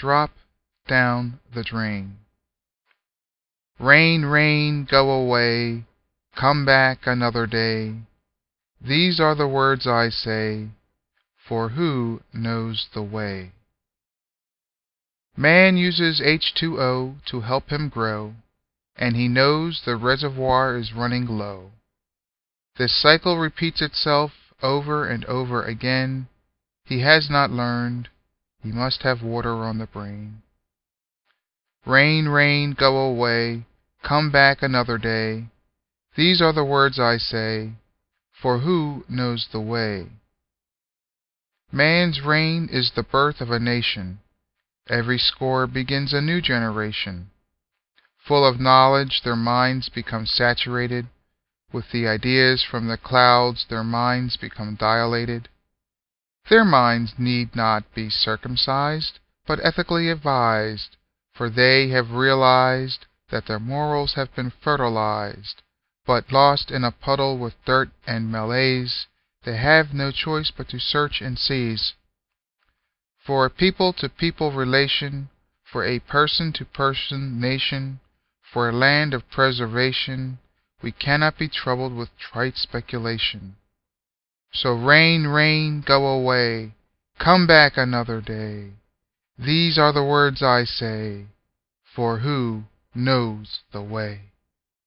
drop down the drain. Rain, rain, go away, come back another day. These are the words I say, for who knows the way? Man uses H2O to help him grow, and he knows the reservoir is running low. This cycle repeats itself over and over again. He has not learned he must have water on the brain. Rain, rain, go away, come back another day. These are the words I say, for who knows the way? Man's reign is the birth of a nation. Every score begins a new generation. Full of knowledge, their minds become saturated. With the ideas from the clouds, their minds become dilated. Their minds need not be circumcised, but ethically advised, for they have realized that their morals have been fertilized, but lost in a puddle with dirt and malaise, they have no choice but to search and seize. For a people to people relation, for a person to person nation, for a land of preservation, we cannot be troubled with trite speculation. So rain, rain, go away, come back another day. These are the words I say, for who knows the way?